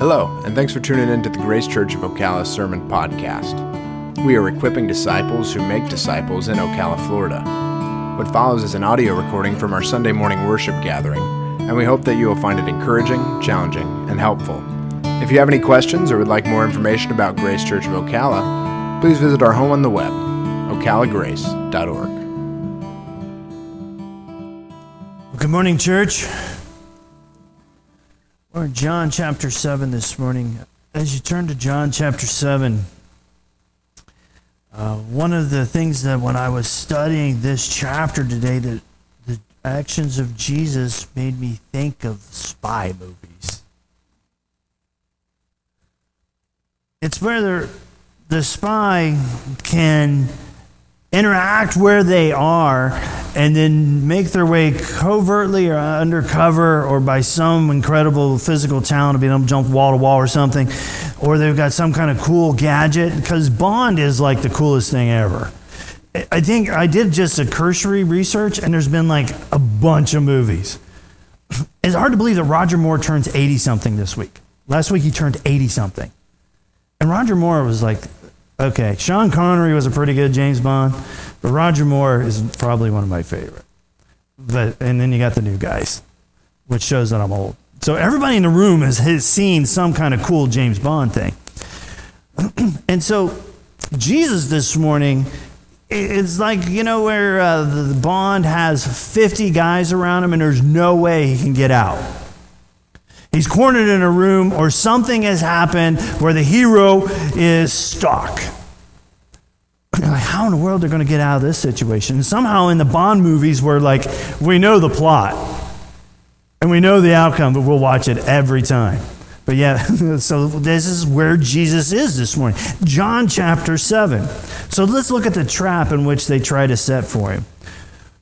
Hello, and thanks for tuning in to the Grace Church of Ocala Sermon Podcast. We are equipping disciples who make disciples in Ocala, Florida. What follows is an audio recording from our Sunday morning worship gathering, and we hope that you will find it encouraging, challenging, and helpful. If you have any questions or would like more information about Grace Church of Ocala, please visit our home on the web, ocalagrace.org. Good morning, church. We're in John chapter 7 this morning. As you turn to John chapter 7, uh, one of the things that when I was studying this chapter today, that the actions of Jesus made me think of spy movies. It's where the, the spy can interact where they are and then make their way covertly or undercover or by some incredible physical talent to be able to jump wall to wall or something or they've got some kind of cool gadget because bond is like the coolest thing ever. I think i did just a cursory research and there's been like a bunch of movies. It's hard to believe that roger moore turns 80 something this week. Last week he turned 80 something and roger moore was like Okay, Sean Connery was a pretty good James Bond, but Roger Moore is probably one of my favorite. But and then you got the new guys, which shows that I'm old. So everybody in the room has, has seen some kind of cool James Bond thing. and so Jesus this morning, it's like you know where uh, the Bond has 50 guys around him, and there's no way he can get out. He's cornered in a room, or something has happened where the hero is stuck. Like, how in the world are they're going to get out of this situation? And somehow in the Bond movies, where like we know the plot and we know the outcome, but we'll watch it every time. But yeah, so this is where Jesus is this morning. John chapter 7. So let's look at the trap in which they try to set for him.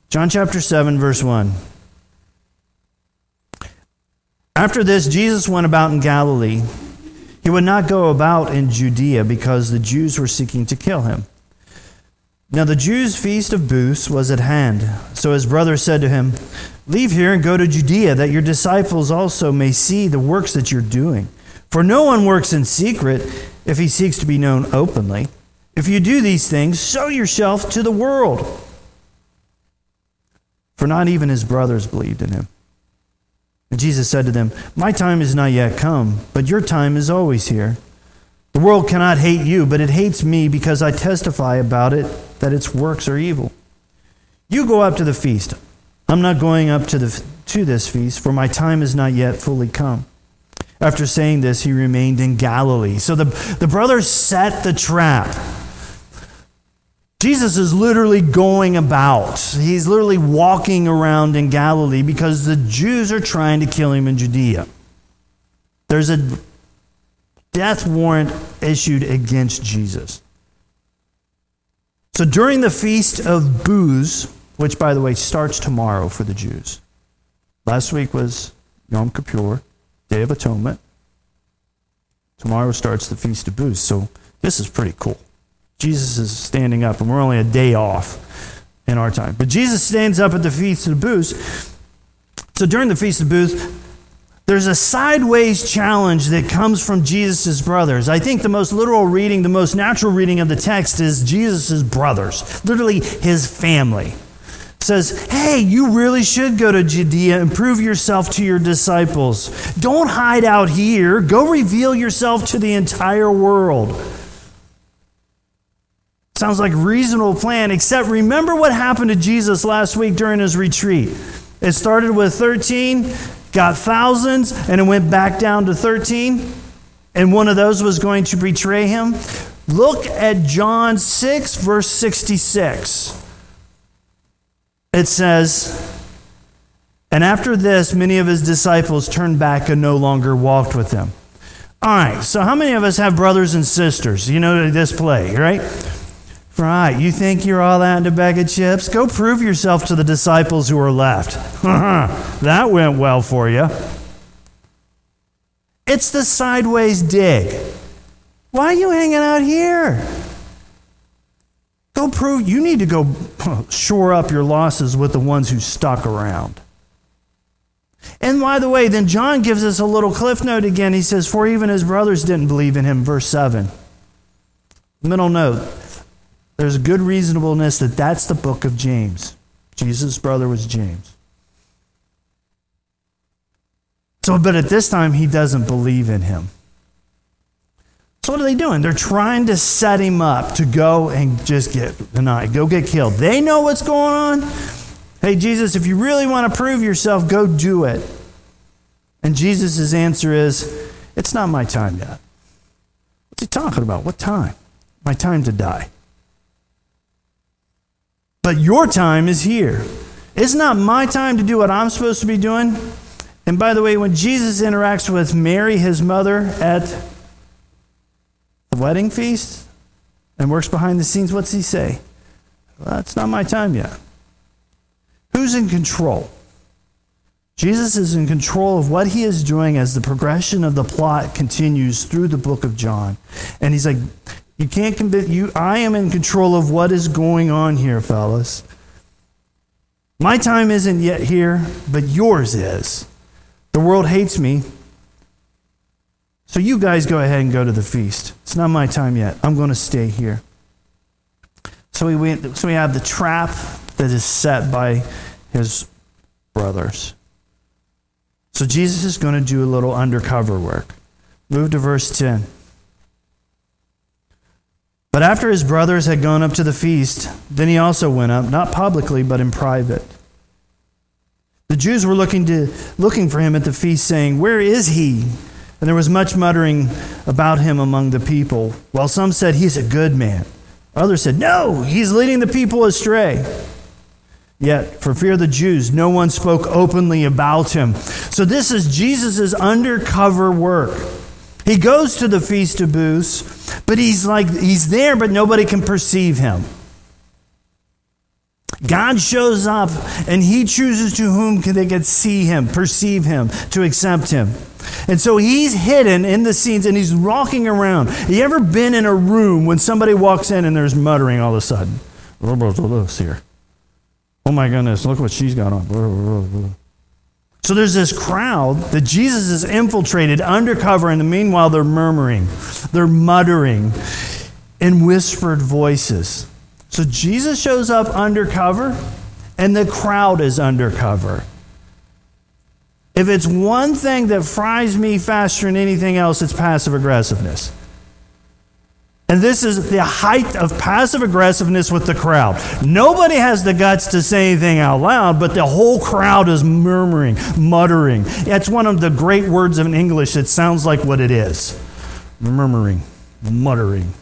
John chapter 7, verse 1. After this, Jesus went about in Galilee. He would not go about in Judea because the Jews were seeking to kill him. Now, the Jews' feast of booths was at hand. So his brother said to him, Leave here and go to Judea, that your disciples also may see the works that you're doing. For no one works in secret if he seeks to be known openly. If you do these things, show yourself to the world. For not even his brothers believed in him. Jesus said to them, My time is not yet come, but your time is always here. The world cannot hate you, but it hates me because I testify about it that its works are evil. You go up to the feast. I'm not going up to, the, to this feast, for my time is not yet fully come. After saying this, he remained in Galilee. So the, the brothers set the trap. Jesus is literally going about. He's literally walking around in Galilee because the Jews are trying to kill him in Judea. There's a death warrant issued against Jesus. So during the Feast of Booths, which, by the way, starts tomorrow for the Jews, last week was Yom Kippur, Day of Atonement. Tomorrow starts the Feast of Booths. So this is pretty cool. Jesus is standing up, and we're only a day off in our time. But Jesus stands up at the Feast of the Booths. So during the Feast of Booths, there's a sideways challenge that comes from Jesus' brothers. I think the most literal reading, the most natural reading of the text is Jesus' brothers, literally his family. says, Hey, you really should go to Judea and prove yourself to your disciples. Don't hide out here. Go reveal yourself to the entire world. Sounds like a reasonable plan, except remember what happened to Jesus last week during his retreat. It started with 13, got thousands, and it went back down to 13, and one of those was going to betray him. Look at John 6, verse 66. It says, And after this, many of his disciples turned back and no longer walked with him. All right, so how many of us have brothers and sisters? You know this play, right? Right, you think you're all that in a bag of chips? Go prove yourself to the disciples who are left. Uh-huh. that went well for you. It's the sideways dig. Why are you hanging out here? Go prove you need to go shore up your losses with the ones who stuck around. And by the way, then John gives us a little cliff note again. He says, For even his brothers didn't believe in him, verse 7. Middle note there's good reasonableness that that's the book of James. Jesus' brother was James. So, but at this time, he doesn't believe in him. So, what are they doing? They're trying to set him up to go and just get denied, go get killed. They know what's going on. Hey, Jesus, if you really want to prove yourself, go do it. And Jesus' answer is, It's not my time yet. What's he talking about? What time? My time to die. But your time is here. It's not my time to do what I'm supposed to be doing. And by the way, when Jesus interacts with Mary, his mother, at the wedding feast and works behind the scenes, what's he say? Well, it's not my time yet. Who's in control? Jesus is in control of what he is doing as the progression of the plot continues through the book of John. And he's like, You can't convince you, I am in control of what is going on here, fellas. My time isn't yet here, but yours is. The world hates me. So you guys go ahead and go to the feast. It's not my time yet. I'm going to stay here. So we, went, so we have the trap that is set by his brothers. So Jesus is going to do a little undercover work. Move to verse 10. But after his brothers had gone up to the feast, then he also went up, not publicly, but in private. The Jews were looking, to, looking for him at the feast, saying, Where is he? And there was much muttering about him among the people, while some said, He's a good man. Others said, No, he's leading the people astray. Yet, for fear of the Jews, no one spoke openly about him. So, this is Jesus' undercover work. He goes to the Feast of Booths, but he's like, he's there, but nobody can perceive him. God shows up and he chooses to whom they can see him, perceive him, to accept him. And so he's hidden in the scenes and he's walking around. You ever been in a room when somebody walks in and there's muttering all of a sudden? here. Oh my goodness, look what she's got on. So there's this crowd that Jesus has infiltrated undercover, and meanwhile they're murmuring, they're muttering in whispered voices. So Jesus shows up undercover, and the crowd is undercover. If it's one thing that fries me faster than anything else, it's passive aggressiveness. And this is the height of passive aggressiveness with the crowd. Nobody has the guts to say anything out loud, but the whole crowd is murmuring, muttering. It's one of the great words in English that sounds like what it is murmuring, muttering.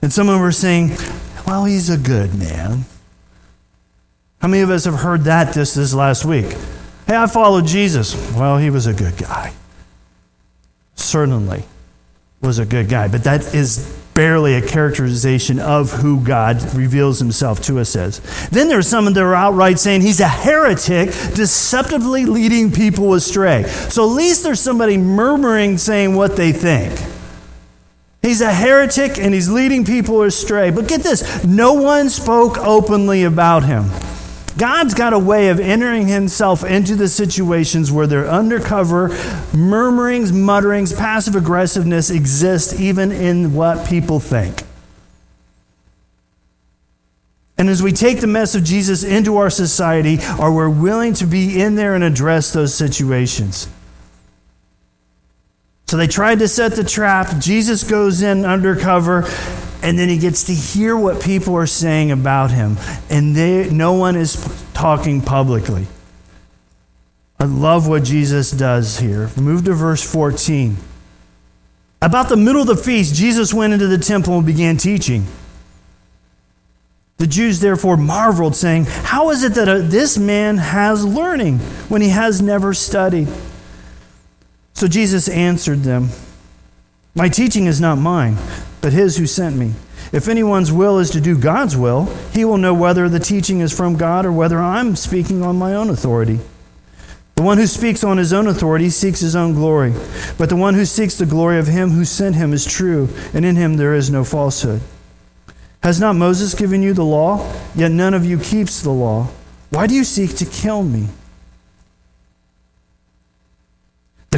And some of them are saying, well, he's a good man. How many of us have heard that this, this last week? Hey, I followed Jesus. Well, he was a good guy. Certainly was a good guy, but that is barely a characterization of who God reveals himself to us as. Then there's some that are outright saying he's a heretic, deceptively leading people astray. So at least there's somebody murmuring saying what they think. He's a heretic and he's leading people astray. But get this no one spoke openly about him. God's got a way of entering himself into the situations where their undercover murmurings, mutterings, passive aggressiveness exist even in what people think. And as we take the mess of Jesus into our society, are we willing to be in there and address those situations? So they tried to set the trap. Jesus goes in undercover, and then he gets to hear what people are saying about him. And they, no one is talking publicly. I love what Jesus does here. Move to verse 14. About the middle of the feast, Jesus went into the temple and began teaching. The Jews therefore marveled, saying, How is it that uh, this man has learning when he has never studied? So Jesus answered them, My teaching is not mine, but his who sent me. If anyone's will is to do God's will, he will know whether the teaching is from God or whether I'm speaking on my own authority. The one who speaks on his own authority seeks his own glory, but the one who seeks the glory of him who sent him is true, and in him there is no falsehood. Has not Moses given you the law? Yet none of you keeps the law. Why do you seek to kill me? The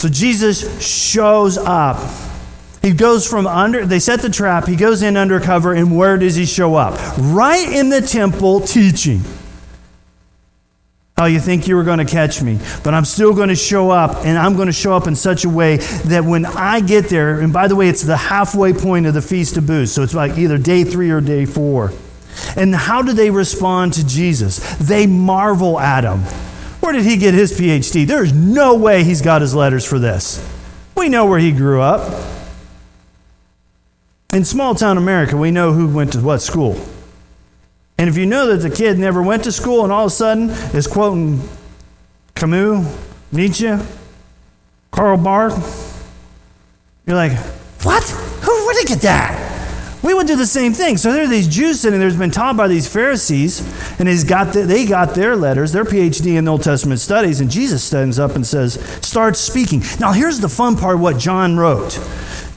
So Jesus shows up. He goes from under, they set the trap, he goes in undercover, and where does he show up? Right in the temple teaching. How you think you were going to catch me, but I'm still going to show up, and I'm going to show up in such a way that when I get there, and by the way, it's the halfway point of the Feast of Booths, so it's like either day three or day four. And how do they respond to Jesus? They marvel at him. Where did he get his PhD? There's no way he's got his letters for this. We know where he grew up. In small town America, we know who went to what school. And if you know that the kid never went to school and all of a sudden is quoting Camus, Nietzsche, Karl Barth, you're like, what? Who, where'd he get that? We would do the same thing. So there are these Jews sitting there's been taught by these Pharisees, and he's got the, they got their letters, their PhD in Old Testament studies, and Jesus stands up and says, start speaking. Now here's the fun part what John wrote.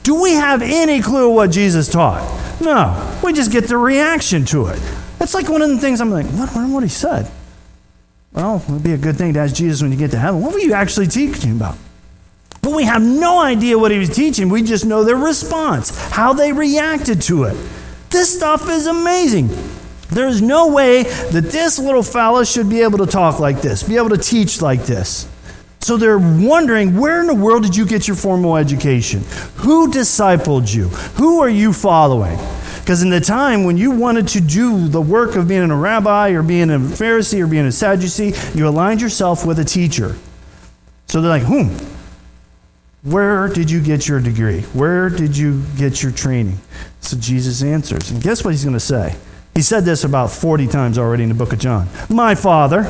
Do we have any clue what Jesus taught? No. We just get the reaction to it. That's like one of the things I'm like, what, what, what he said? Well, it would be a good thing to ask Jesus when you get to heaven. What were you actually teaching about? But we have no idea what he was teaching. We just know their response, how they reacted to it. This stuff is amazing. There's no way that this little fella should be able to talk like this, be able to teach like this. So they're wondering where in the world did you get your formal education? Who discipled you? Who are you following? Because in the time when you wanted to do the work of being a rabbi or being a Pharisee or being a Sadducee, you aligned yourself with a teacher. So they're like, hmm, where did you get your degree? Where did you get your training? So Jesus answers. And guess what he's going to say? He said this about 40 times already in the book of John. My Father.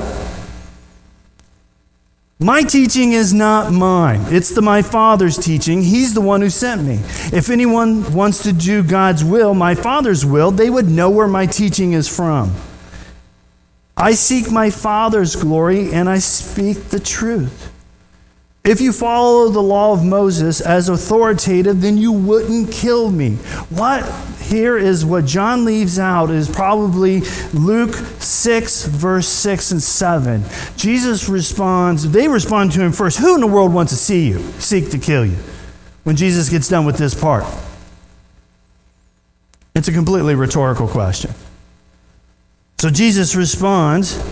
My teaching is not mine. It's the my Father's teaching. He's the one who sent me. If anyone wants to do God's will, my Father's will, they would know where my teaching is from. I seek my Father's glory and I speak the truth. If you follow the law of Moses as authoritative, then you wouldn't kill me. What here is what John leaves out is probably Luke 6, verse 6 and 7. Jesus responds, they respond to him first Who in the world wants to see you, seek to kill you? When Jesus gets done with this part, it's a completely rhetorical question. So Jesus responds,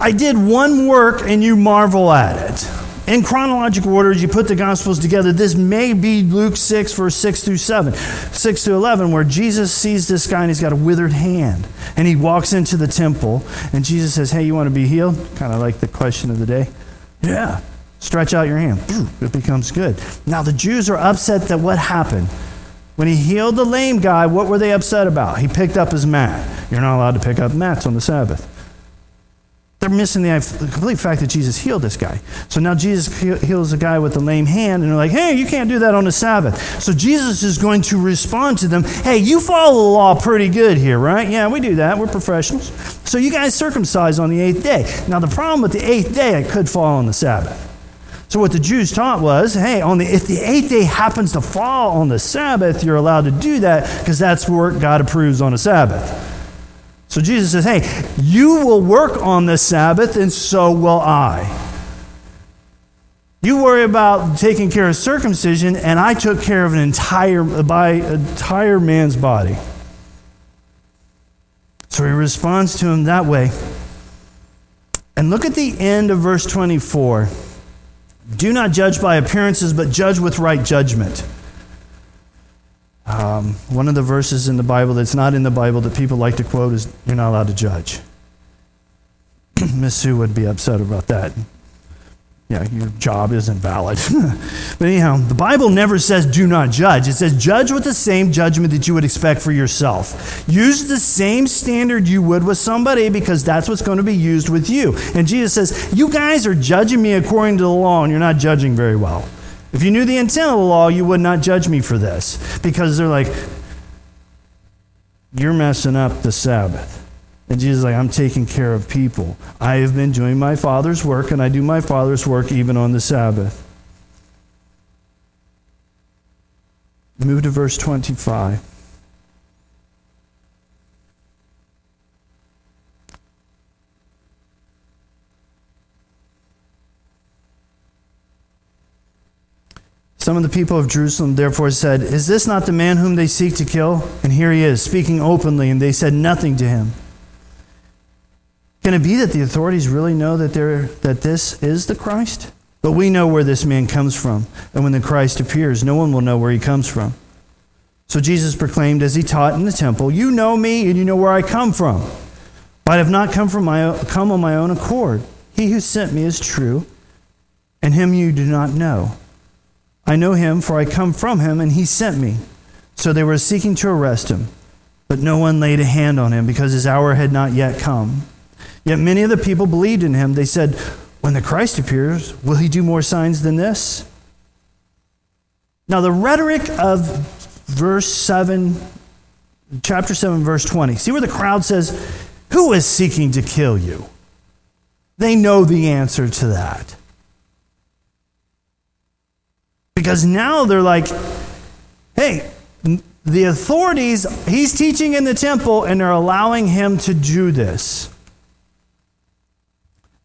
I did one work and you marvel at it. In chronological order, as you put the Gospels together, this may be Luke 6, verse 6 through 7, 6 to 11, where Jesus sees this guy and he's got a withered hand. And he walks into the temple, and Jesus says, Hey, you want to be healed? Kind of like the question of the day. Yeah. Stretch out your hand. It becomes good. Now, the Jews are upset that what happened? When he healed the lame guy, what were they upset about? He picked up his mat. You're not allowed to pick up mats on the Sabbath. They're missing the, complete fact that Jesus healed this guy. So now Jesus heals a guy with a lame hand, and they're like, hey, you can't do that on the Sabbath. So Jesus is going to respond to them, hey, you follow the law pretty good here, right? Yeah, we do that. We're professionals. So you guys circumcise on the eighth day. Now, the problem with the eighth day, it could fall on the Sabbath. So what the Jews taught was, hey, on the, if the eighth day happens to fall on the Sabbath, you're allowed to do that because that's what God approves on a Sabbath. So Jesus says, Hey, you will work on the Sabbath, and so will I. You worry about taking care of circumcision, and I took care of an entire, uh, by entire man's body. So he responds to him that way. And look at the end of verse 24. Do not judge by appearances, but judge with right judgment. Um, one of the verses in the Bible that's not in the Bible that people like to quote is, You're not allowed to judge. Miss Sue would be upset about that. Yeah, your job isn't valid. but anyhow, the Bible never says do not judge. It says judge with the same judgment that you would expect for yourself. Use the same standard you would with somebody because that's what's going to be used with you. And Jesus says, You guys are judging me according to the law and you're not judging very well. If you knew the intent of the law, you would not judge me for this. Because they're like, you're messing up the Sabbath. And Jesus is like, I'm taking care of people. I have been doing my Father's work, and I do my Father's work even on the Sabbath. Move to verse 25. Some of the people of Jerusalem therefore said, Is this not the man whom they seek to kill? And here he is, speaking openly, and they said nothing to him. Can it be that the authorities really know that, that this is the Christ? But we know where this man comes from, and when the Christ appears, no one will know where he comes from. So Jesus proclaimed as he taught in the temple, You know me, and you know where I come from. But I have not come, from my, come on my own accord. He who sent me is true, and him you do not know. I know him, for I come from him, and he sent me. So they were seeking to arrest him, but no one laid a hand on him because his hour had not yet come. Yet many of the people believed in him. They said, When the Christ appears, will he do more signs than this? Now, the rhetoric of verse 7, chapter 7, verse 20. See where the crowd says, Who is seeking to kill you? They know the answer to that. Because now they're like, hey, the authorities, he's teaching in the temple and they're allowing him to do this.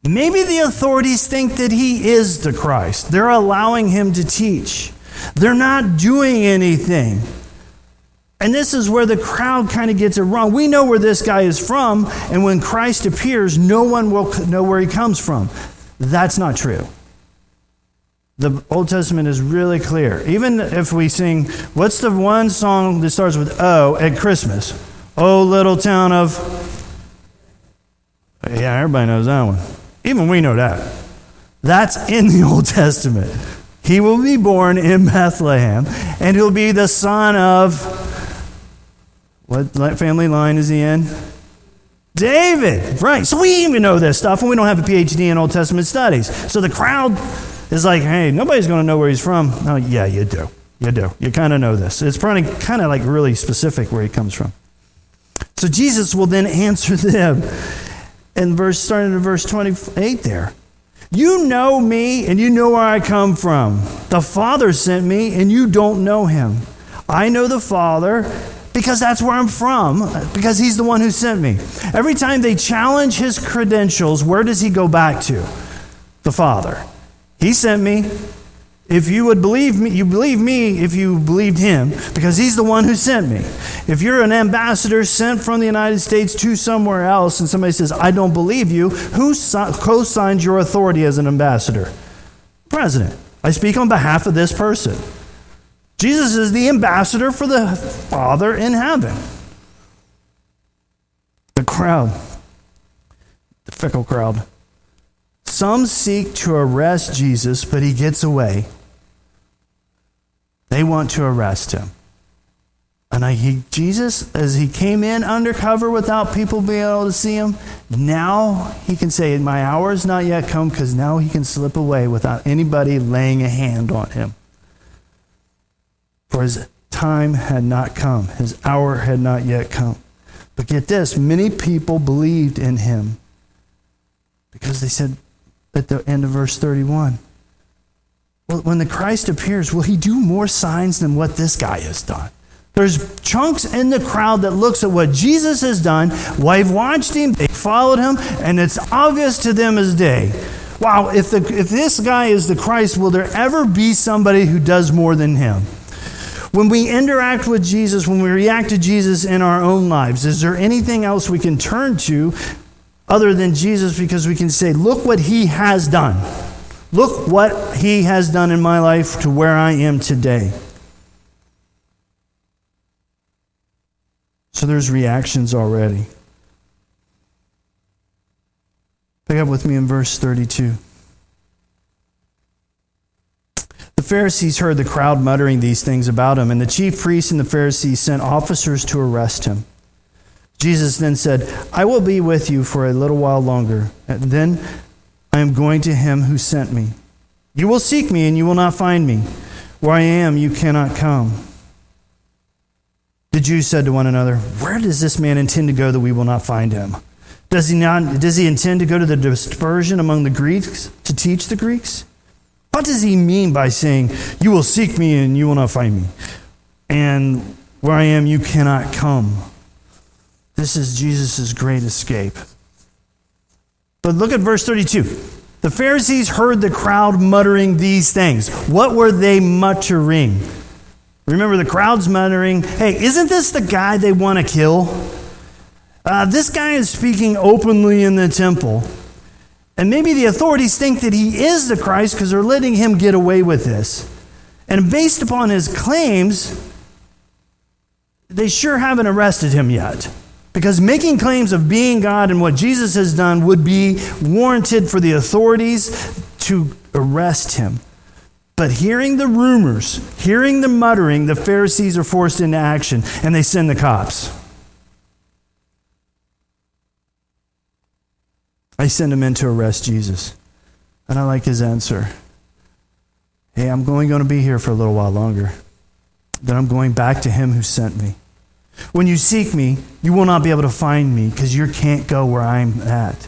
Maybe the authorities think that he is the Christ. They're allowing him to teach. They're not doing anything. And this is where the crowd kind of gets it wrong. We know where this guy is from, and when Christ appears, no one will know where he comes from. That's not true. The Old Testament is really clear. Even if we sing, what's the one song that starts with O at Christmas? Oh, little town of. Yeah, everybody knows that one. Even we know that. That's in the Old Testament. He will be born in Bethlehem, and he'll be the son of. What family line is he in? David, right. So we even know this stuff, and we don't have a PhD in Old Testament studies. So the crowd is like, hey, nobody's going to know where he's from. Oh, yeah, you do. You do. You kind of know this. It's probably kind of like really specific where he comes from. So Jesus will then answer them in verse starting in verse 28 there. You know me and you know where I come from. The Father sent me and you don't know him. I know the Father because that's where I'm from, because he's the one who sent me. Every time they challenge his credentials, where does he go back to? The Father. He sent me. If you would believe me, you believe me if you believed him, because he's the one who sent me. If you're an ambassador sent from the United States to somewhere else and somebody says, I don't believe you, who co signs your authority as an ambassador? President. I speak on behalf of this person. Jesus is the ambassador for the Father in heaven. The crowd, the fickle crowd, some seek to arrest Jesus, but he gets away. They want to arrest him. And I, he, Jesus, as he came in undercover without people being able to see him, now he can say, My hour is not yet come because now he can slip away without anybody laying a hand on him. For his time had not come, his hour had not yet come. But get this many people believed in him because they said, at the end of verse 31. Well, when the Christ appears, will he do more signs than what this guy has done? There's chunks in the crowd that looks at what Jesus has done. They've watched him, they followed him, and it's obvious to them as day. Wow, if, the, if this guy is the Christ, will there ever be somebody who does more than him? When we interact with Jesus, when we react to Jesus in our own lives, is there anything else we can turn to other than Jesus because we can say, look what he has done. Look what he has done in my life to where I am today. So there's reactions already. Pick up with me in verse 32. The Pharisees heard the crowd muttering these things about him, and the chief priests and the Pharisees sent officers to arrest him. Jesus then said, I will be with you for a little while longer, and then I am going to him who sent me. You will seek me, and you will not find me. Where I am, you cannot come. The Jews said to one another, Where does this man intend to go that we will not find him? Does he, not, does he intend to go to the dispersion among the Greeks to teach the Greeks? What does he mean by saying, You will seek me and you will not find me? And where I am, you cannot come. This is Jesus' great escape. But look at verse 32. The Pharisees heard the crowd muttering these things. What were they muttering? Remember the crowd's muttering, Hey, isn't this the guy they want to kill? Uh, this guy is speaking openly in the temple. And maybe the authorities think that he is the Christ because they're letting him get away with this. And based upon his claims, they sure haven't arrested him yet. Because making claims of being God and what Jesus has done would be warranted for the authorities to arrest him. But hearing the rumors, hearing the muttering, the Pharisees are forced into action and they send the cops. I send him in to arrest Jesus. And I like his answer. Hey, I'm only going to be here for a little while longer. Then I'm going back to him who sent me. When you seek me, you will not be able to find me because you can't go where I'm at.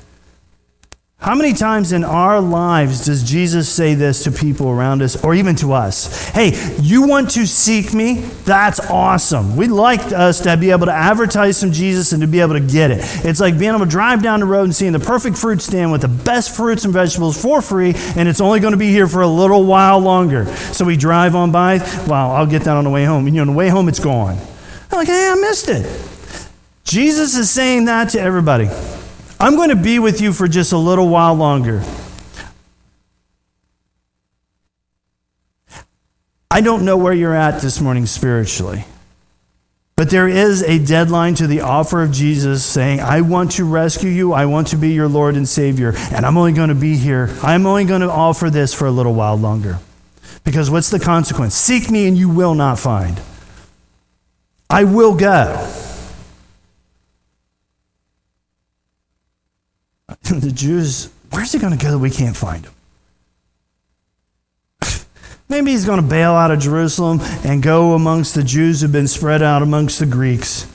How many times in our lives does Jesus say this to people around us or even to us? Hey, you want to seek me? That's awesome. We'd like us to be able to advertise some Jesus and to be able to get it. It's like being able to drive down the road and seeing the perfect fruit stand with the best fruits and vegetables for free, and it's only going to be here for a little while longer. So we drive on by. Well, I'll get that on the way home. And you know, on the way home, it's gone. I'm like, hey, I missed it. Jesus is saying that to everybody. I'm going to be with you for just a little while longer. I don't know where you're at this morning spiritually, but there is a deadline to the offer of Jesus saying, I want to rescue you. I want to be your Lord and Savior, and I'm only going to be here. I'm only going to offer this for a little while longer. Because what's the consequence? Seek me and you will not find. I will go. the Jews, where's he going to go that we can't find him? Maybe he's going to bail out of Jerusalem and go amongst the Jews who've been spread out amongst the Greeks.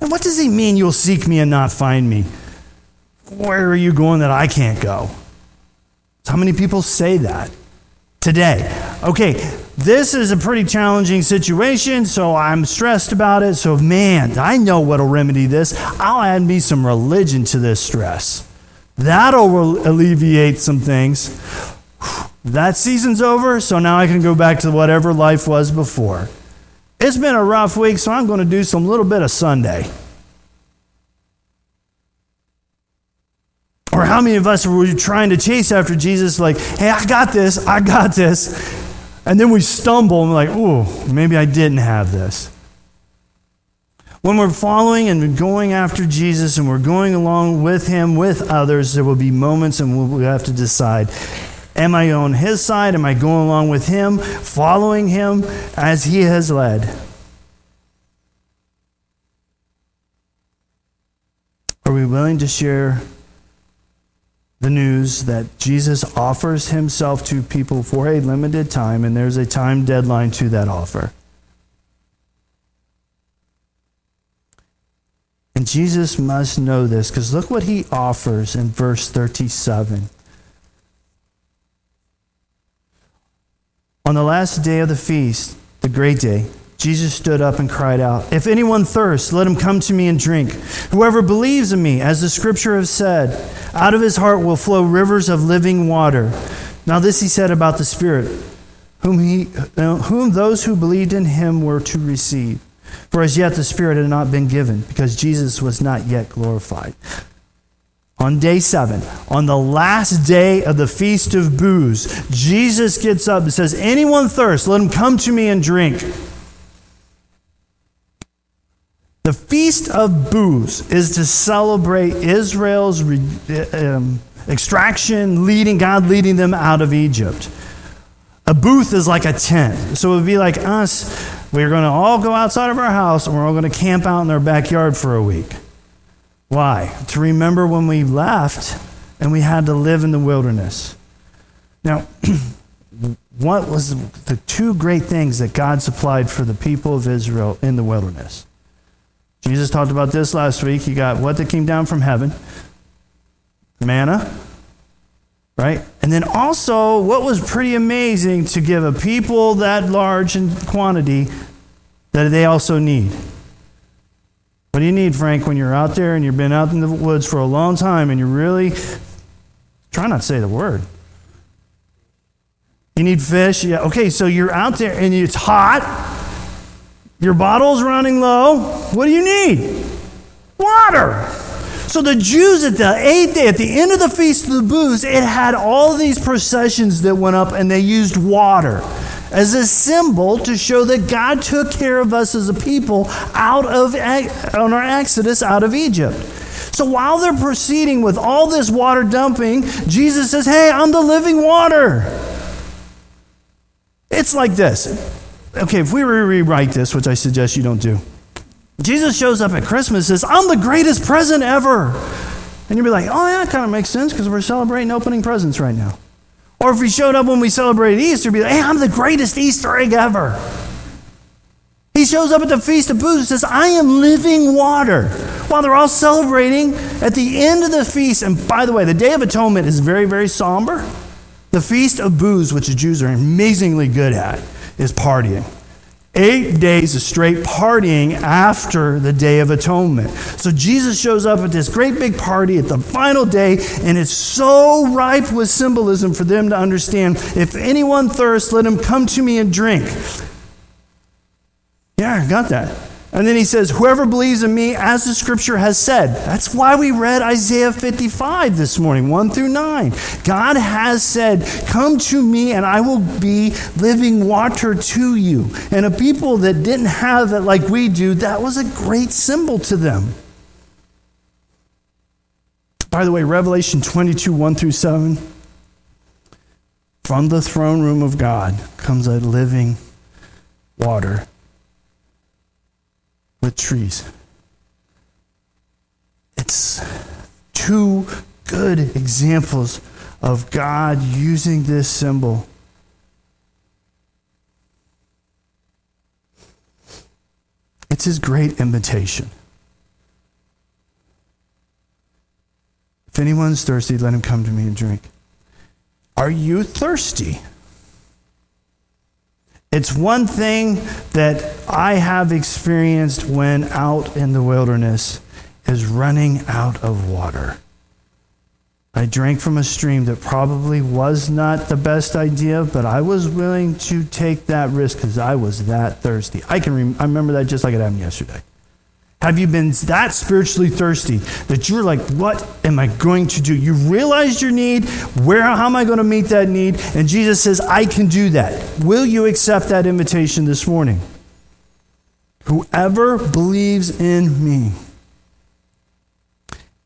And what does he mean, you'll seek me and not find me? Where are you going that I can't go? How many people say that today? Okay, this is a pretty challenging situation, so I'm stressed about it. So, man, I know what'll remedy this. I'll add me some religion to this stress. That'll alleviate some things. That season's over, so now I can go back to whatever life was before. It's been a rough week, so I'm going to do some little bit of Sunday. Or how many of us were trying to chase after Jesus, like, hey, I got this, I got this. And then we stumble and we're like, oh, maybe I didn't have this. When we're following and going after Jesus and we're going along with him, with others, there will be moments and we'll have to decide Am I on his side? Am I going along with him, following him as he has led? Are we willing to share the news that Jesus offers himself to people for a limited time, and there's a time deadline to that offer? And Jesus must know this because look what he offers in verse 37. On the last day of the feast, the great day, Jesus stood up and cried out, If anyone thirsts, let him come to me and drink. Whoever believes in me, as the scripture has said, out of his heart will flow rivers of living water. Now, this he said about the Spirit, whom, he, uh, whom those who believed in him were to receive. For as yet the Spirit had not been given, because Jesus was not yet glorified. On day seven, on the last day of the Feast of Booths, Jesus gets up and says, Anyone thirst, let him come to me and drink. The Feast of Booths is to celebrate Israel's um, extraction, leading God leading them out of Egypt. A booth is like a tent. So it would be like us we're going to all go outside of our house and we're all going to camp out in our backyard for a week. Why? To remember when we left and we had to live in the wilderness. Now, what was the two great things that God supplied for the people of Israel in the wilderness? Jesus talked about this last week. You got what that came down from heaven manna, right? And then also, what was pretty amazing to give a people that large in quantity that they also need. What do you need, Frank, when you're out there and you've been out in the woods for a long time and you're really, try not to say the word. You need fish? Yeah. Okay, so you're out there and it's hot. Your bottle's running low. What do you need? Water. So the Jews at the eighth day, at the end of the Feast of the Booths, it had all these processions that went up and they used water as a symbol to show that God took care of us as a people out of on our exodus out of Egypt. So while they're proceeding with all this water dumping, Jesus says, "Hey, I'm the living water." It's like this. Okay, if we rewrite this, which I suggest you don't do. Jesus shows up at Christmas says, I'm the greatest present ever. And you'd be like, oh, yeah, that kind of makes sense because we're celebrating opening presents right now. Or if he showed up when we celebrated Easter, be like, hey, I'm the greatest Easter egg ever. He shows up at the Feast of Booths and says, I am living water. While they're all celebrating at the end of the feast, and by the way, the Day of Atonement is very, very somber. The Feast of Booths, which the Jews are amazingly good at, is partying. Eight days of straight partying after the Day of Atonement. So Jesus shows up at this great big party at the final day, and it's so ripe with symbolism for them to understand if anyone thirsts, let him come to me and drink. Yeah, I got that. And then he says, Whoever believes in me, as the scripture has said. That's why we read Isaiah 55 this morning, 1 through 9. God has said, Come to me, and I will be living water to you. And a people that didn't have it like we do, that was a great symbol to them. By the way, Revelation 22, 1 through 7. From the throne room of God comes a living water with trees. It's two good examples of God using this symbol. It's his great invitation. If anyone's thirsty, let him come to me and drink. Are you thirsty? It's one thing that I have experienced when out in the wilderness is running out of water. I drank from a stream that probably was not the best idea, but I was willing to take that risk because I was that thirsty. I can rem- I remember that just like it happened yesterday. Have you been that spiritually thirsty that you're like, what am I going to do? You realized your need. Where, how am I going to meet that need? And Jesus says, I can do that. Will you accept that invitation this morning? Whoever believes in me.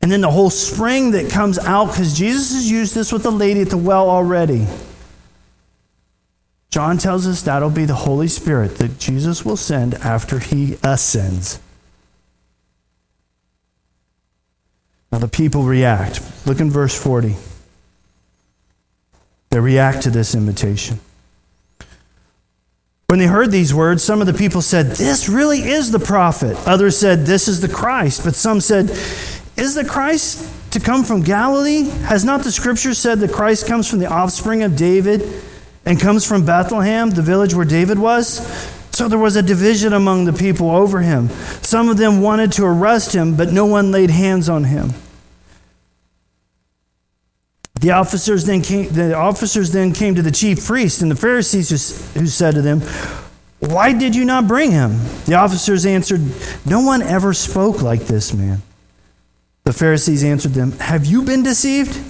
And then the whole spring that comes out, because Jesus has used this with the lady at the well already. John tells us that'll be the Holy Spirit that Jesus will send after he ascends. Now the people react. Look in verse 40. They react to this invitation. When they heard these words, some of the people said, This really is the prophet. Others said, This is the Christ. But some said, Is the Christ to come from Galilee? Has not the scripture said that Christ comes from the offspring of David and comes from Bethlehem, the village where David was? So there was a division among the people over him. Some of them wanted to arrest him, but no one laid hands on him. The officers then came, the officers then came to the chief priest and the Pharisees who, who said to them, Why did you not bring him? The officers answered, No one ever spoke like this man. The Pharisees answered them, Have you been deceived?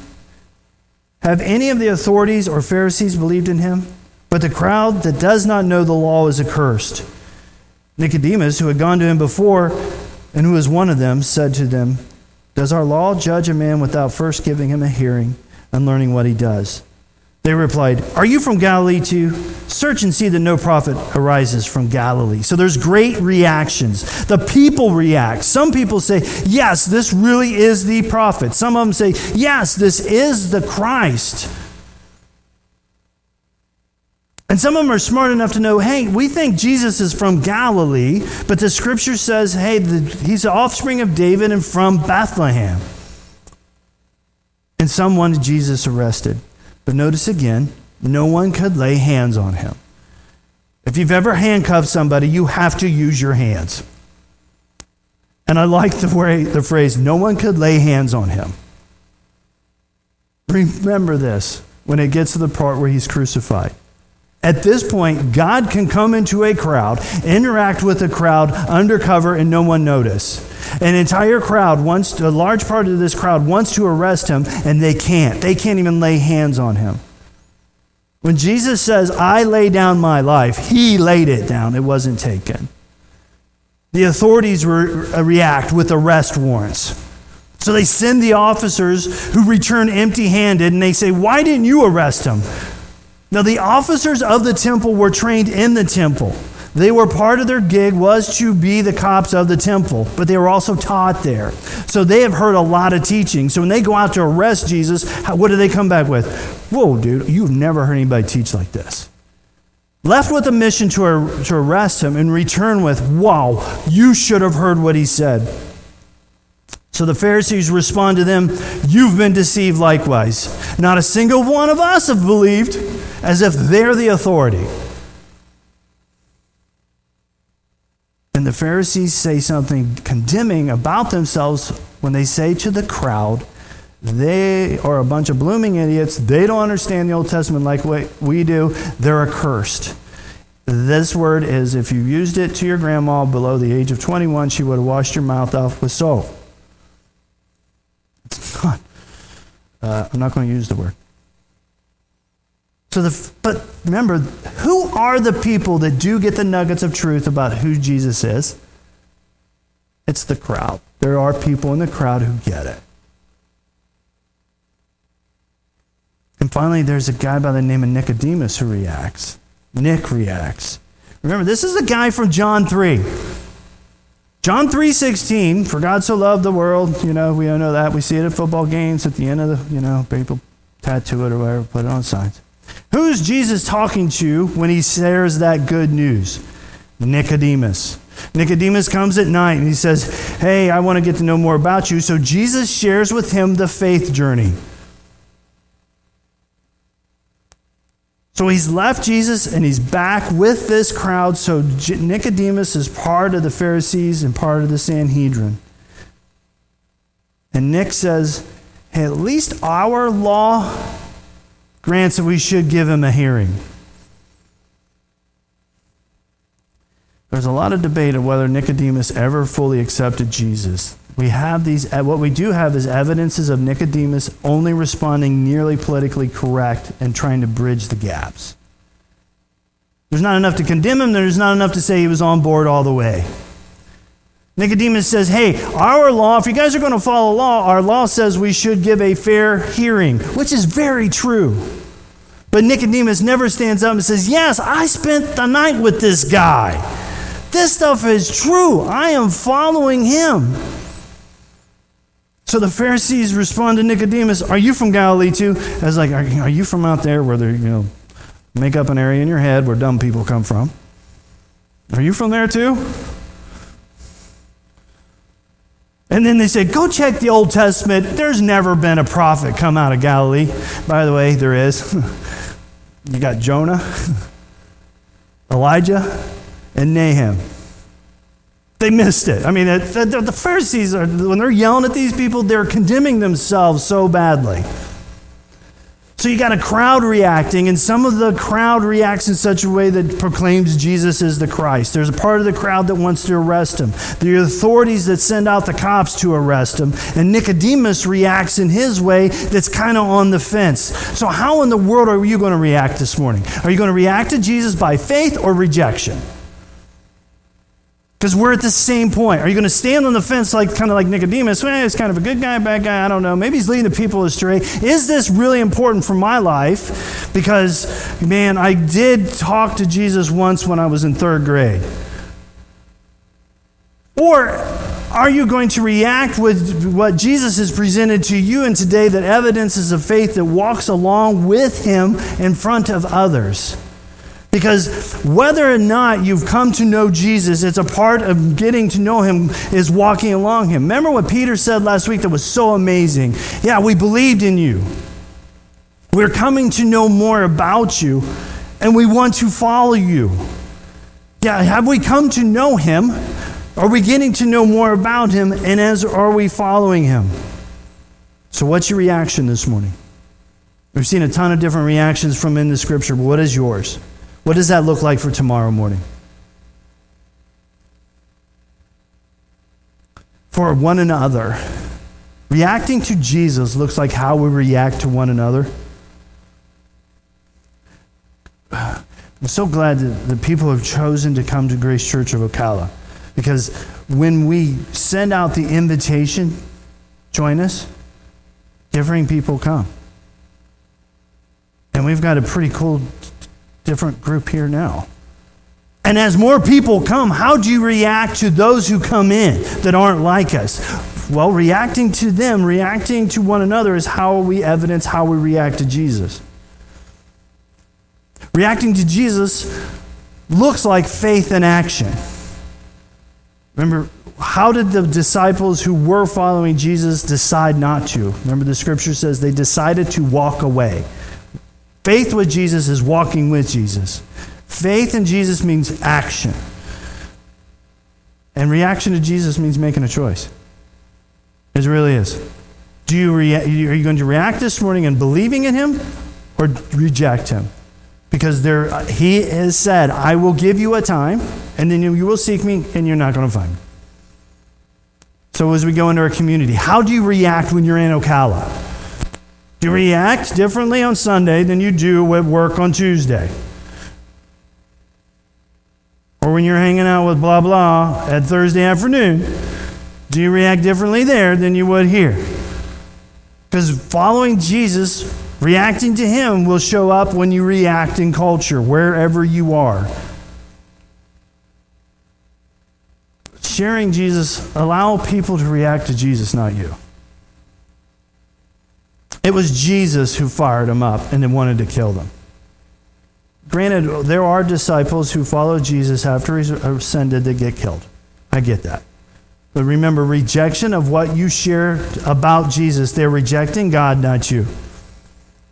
Have any of the authorities or Pharisees believed in him? But the crowd that does not know the law is accursed. Nicodemus, who had gone to him before and who was one of them, said to them, Does our law judge a man without first giving him a hearing? And learning what he does. They replied, Are you from Galilee too? Search and see that no prophet arises from Galilee. So there's great reactions. The people react. Some people say, Yes, this really is the prophet. Some of them say, Yes, this is the Christ. And some of them are smart enough to know hey, we think Jesus is from Galilee, but the scripture says, hey, the, he's the offspring of David and from Bethlehem. And some wanted Jesus arrested. But notice again, no one could lay hands on him. If you've ever handcuffed somebody, you have to use your hands. And I like the, way, the phrase, no one could lay hands on him. Remember this when it gets to the part where he's crucified. At this point, God can come into a crowd, interact with a crowd undercover, and no one notice. An entire crowd wants, a large part of this crowd wants to arrest him, and they can't. They can't even lay hands on him. When Jesus says, I lay down my life, he laid it down, it wasn't taken. The authorities re- uh, react with arrest warrants. So they send the officers who return empty handed and they say, Why didn't you arrest him? Now, the officers of the temple were trained in the temple. They were part of their gig was to be the cops of the temple, but they were also taught there. So they have heard a lot of teaching. So when they go out to arrest Jesus, what do they come back with? Whoa, dude, you've never heard anybody teach like this. Left with a mission to, to arrest him and return with, wow, you should have heard what he said. So the Pharisees respond to them, You've been deceived likewise. Not a single one of us have believed as if they're the authority. And the Pharisees say something condemning about themselves when they say to the crowd, they are a bunch of blooming idiots. They don't understand the Old Testament like we do. They're accursed. This word is if you used it to your grandma below the age of 21, she would have washed your mouth off with soap. It's not. Uh, I'm not going to use the word. So the, but remember, who are the people that do get the nuggets of truth about who Jesus is? It's the crowd. There are people in the crowd who get it. And finally, there's a guy by the name of Nicodemus who reacts. Nick reacts. Remember, this is the guy from John 3. John 3:16, for God so loved the world, you know, we all know that. We see it at football games at the end of the, you know, people tattoo it or whatever, put it on signs. Who's Jesus talking to when he shares that good news? Nicodemus. Nicodemus comes at night and he says, Hey, I want to get to know more about you. So Jesus shares with him the faith journey. So he's left Jesus and he's back with this crowd. So Nicodemus is part of the Pharisees and part of the Sanhedrin. And Nick says, Hey, at least our law grants that we should give him a hearing. There's a lot of debate of whether Nicodemus ever fully accepted Jesus. We have these, uh, what we do have is evidences of Nicodemus only responding nearly politically correct and trying to bridge the gaps. There's not enough to condemn him, there's not enough to say he was on board all the way. Nicodemus says, Hey, our law, if you guys are going to follow law, our law says we should give a fair hearing, which is very true. But Nicodemus never stands up and says, Yes, I spent the night with this guy. This stuff is true. I am following him. So the Pharisees respond to Nicodemus, Are you from Galilee too? As like, Are you from out there where they, you know, make up an area in your head where dumb people come from? Are you from there too? And then they said, Go check the Old Testament. There's never been a prophet come out of Galilee. By the way, there is. you got Jonah, Elijah, and Nahum. They missed it. I mean, the Pharisees, are, when they're yelling at these people, they're condemning themselves so badly. So you got a crowd reacting, and some of the crowd reacts in such a way that proclaims Jesus is the Christ. There's a part of the crowd that wants to arrest him. The authorities that send out the cops to arrest him. And Nicodemus reacts in his way that's kind of on the fence. So, how in the world are you going to react this morning? Are you going to react to Jesus by faith or rejection? Because we're at the same point. Are you going to stand on the fence like kind of like Nicodemus? Well, he's kind of a good guy, bad guy, I don't know. Maybe he's leading the people astray. Is this really important for my life? Because, man, I did talk to Jesus once when I was in third grade. Or are you going to react with what Jesus has presented to you and today that evidences a faith that walks along with him in front of others? Because whether or not you've come to know Jesus, it's a part of getting to know him is walking along him. Remember what Peter said last week that was so amazing? Yeah, we believed in you. We're coming to know more about you, and we want to follow you. Yeah, have we come to know him? Are we getting to know more about him? And as are we following him? So, what's your reaction this morning? We've seen a ton of different reactions from in the scripture, but what is yours? What does that look like for tomorrow morning? For one another. Reacting to Jesus looks like how we react to one another. I'm so glad that the people have chosen to come to Grace Church of Ocala because when we send out the invitation, join us, differing people come. And we've got a pretty cool, different group here now. And as more people come, how do you react to those who come in that aren't like us? Well, reacting to them, reacting to one another is how we evidence how we react to Jesus. Reacting to Jesus looks like faith in action. Remember, how did the disciples who were following Jesus decide not to? Remember, the scripture says they decided to walk away. Faith with Jesus is walking with Jesus. Faith in Jesus means action. And reaction to Jesus means making a choice. It really is. Do you rea- are you going to react this morning in believing in him or reject him? Because there, he has said, I will give you a time, and then you, you will seek me, and you're not going to find me. So, as we go into our community, how do you react when you're in Ocala? You react differently on Sunday than you do at work on Tuesday? Or when you're hanging out with blah blah at Thursday afternoon, do you react differently there than you would here? Because following Jesus Reacting to Him will show up when you react in culture, wherever you are. Sharing Jesus, allow people to react to Jesus, not you. It was Jesus who fired them up and then wanted to kill them. Granted, there are disciples who follow Jesus after he's ascended that get killed. I get that. But remember, rejection of what you share about Jesus, they're rejecting God, not you.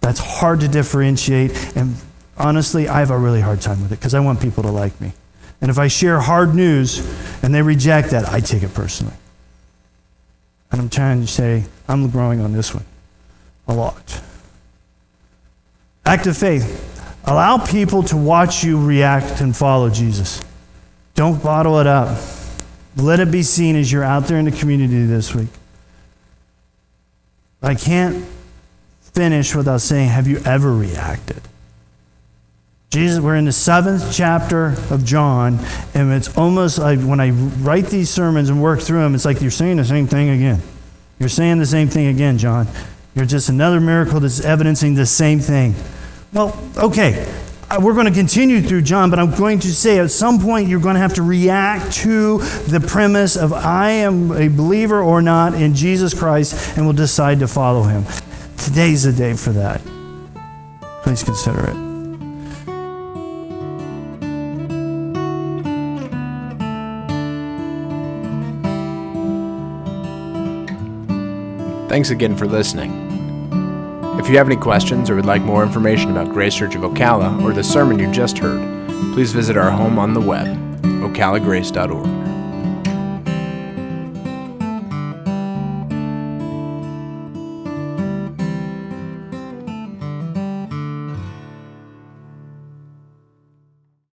That's hard to differentiate. And honestly, I have a really hard time with it because I want people to like me. And if I share hard news and they reject that, I take it personally. And I'm trying to say, I'm growing on this one a lot. Act of faith. Allow people to watch you react and follow Jesus. Don't bottle it up. Let it be seen as you're out there in the community this week. I can't finish without saying, Have you ever reacted? Jesus, we're in the seventh chapter of John, and it's almost like when I write these sermons and work through them, it's like you're saying the same thing again. You're saying the same thing again, John. You're just another miracle that's evidencing the same thing. Well, okay, uh, we're going to continue through John, but I'm going to say at some point you're going to have to react to the premise of I am a believer or not in Jesus Christ and will decide to follow him. Today's the day for that. Please consider it. Thanks again for listening. If you have any questions or would like more information about Grace Church of Ocala or the sermon you just heard, please visit our home on the web, ocalagrace.org.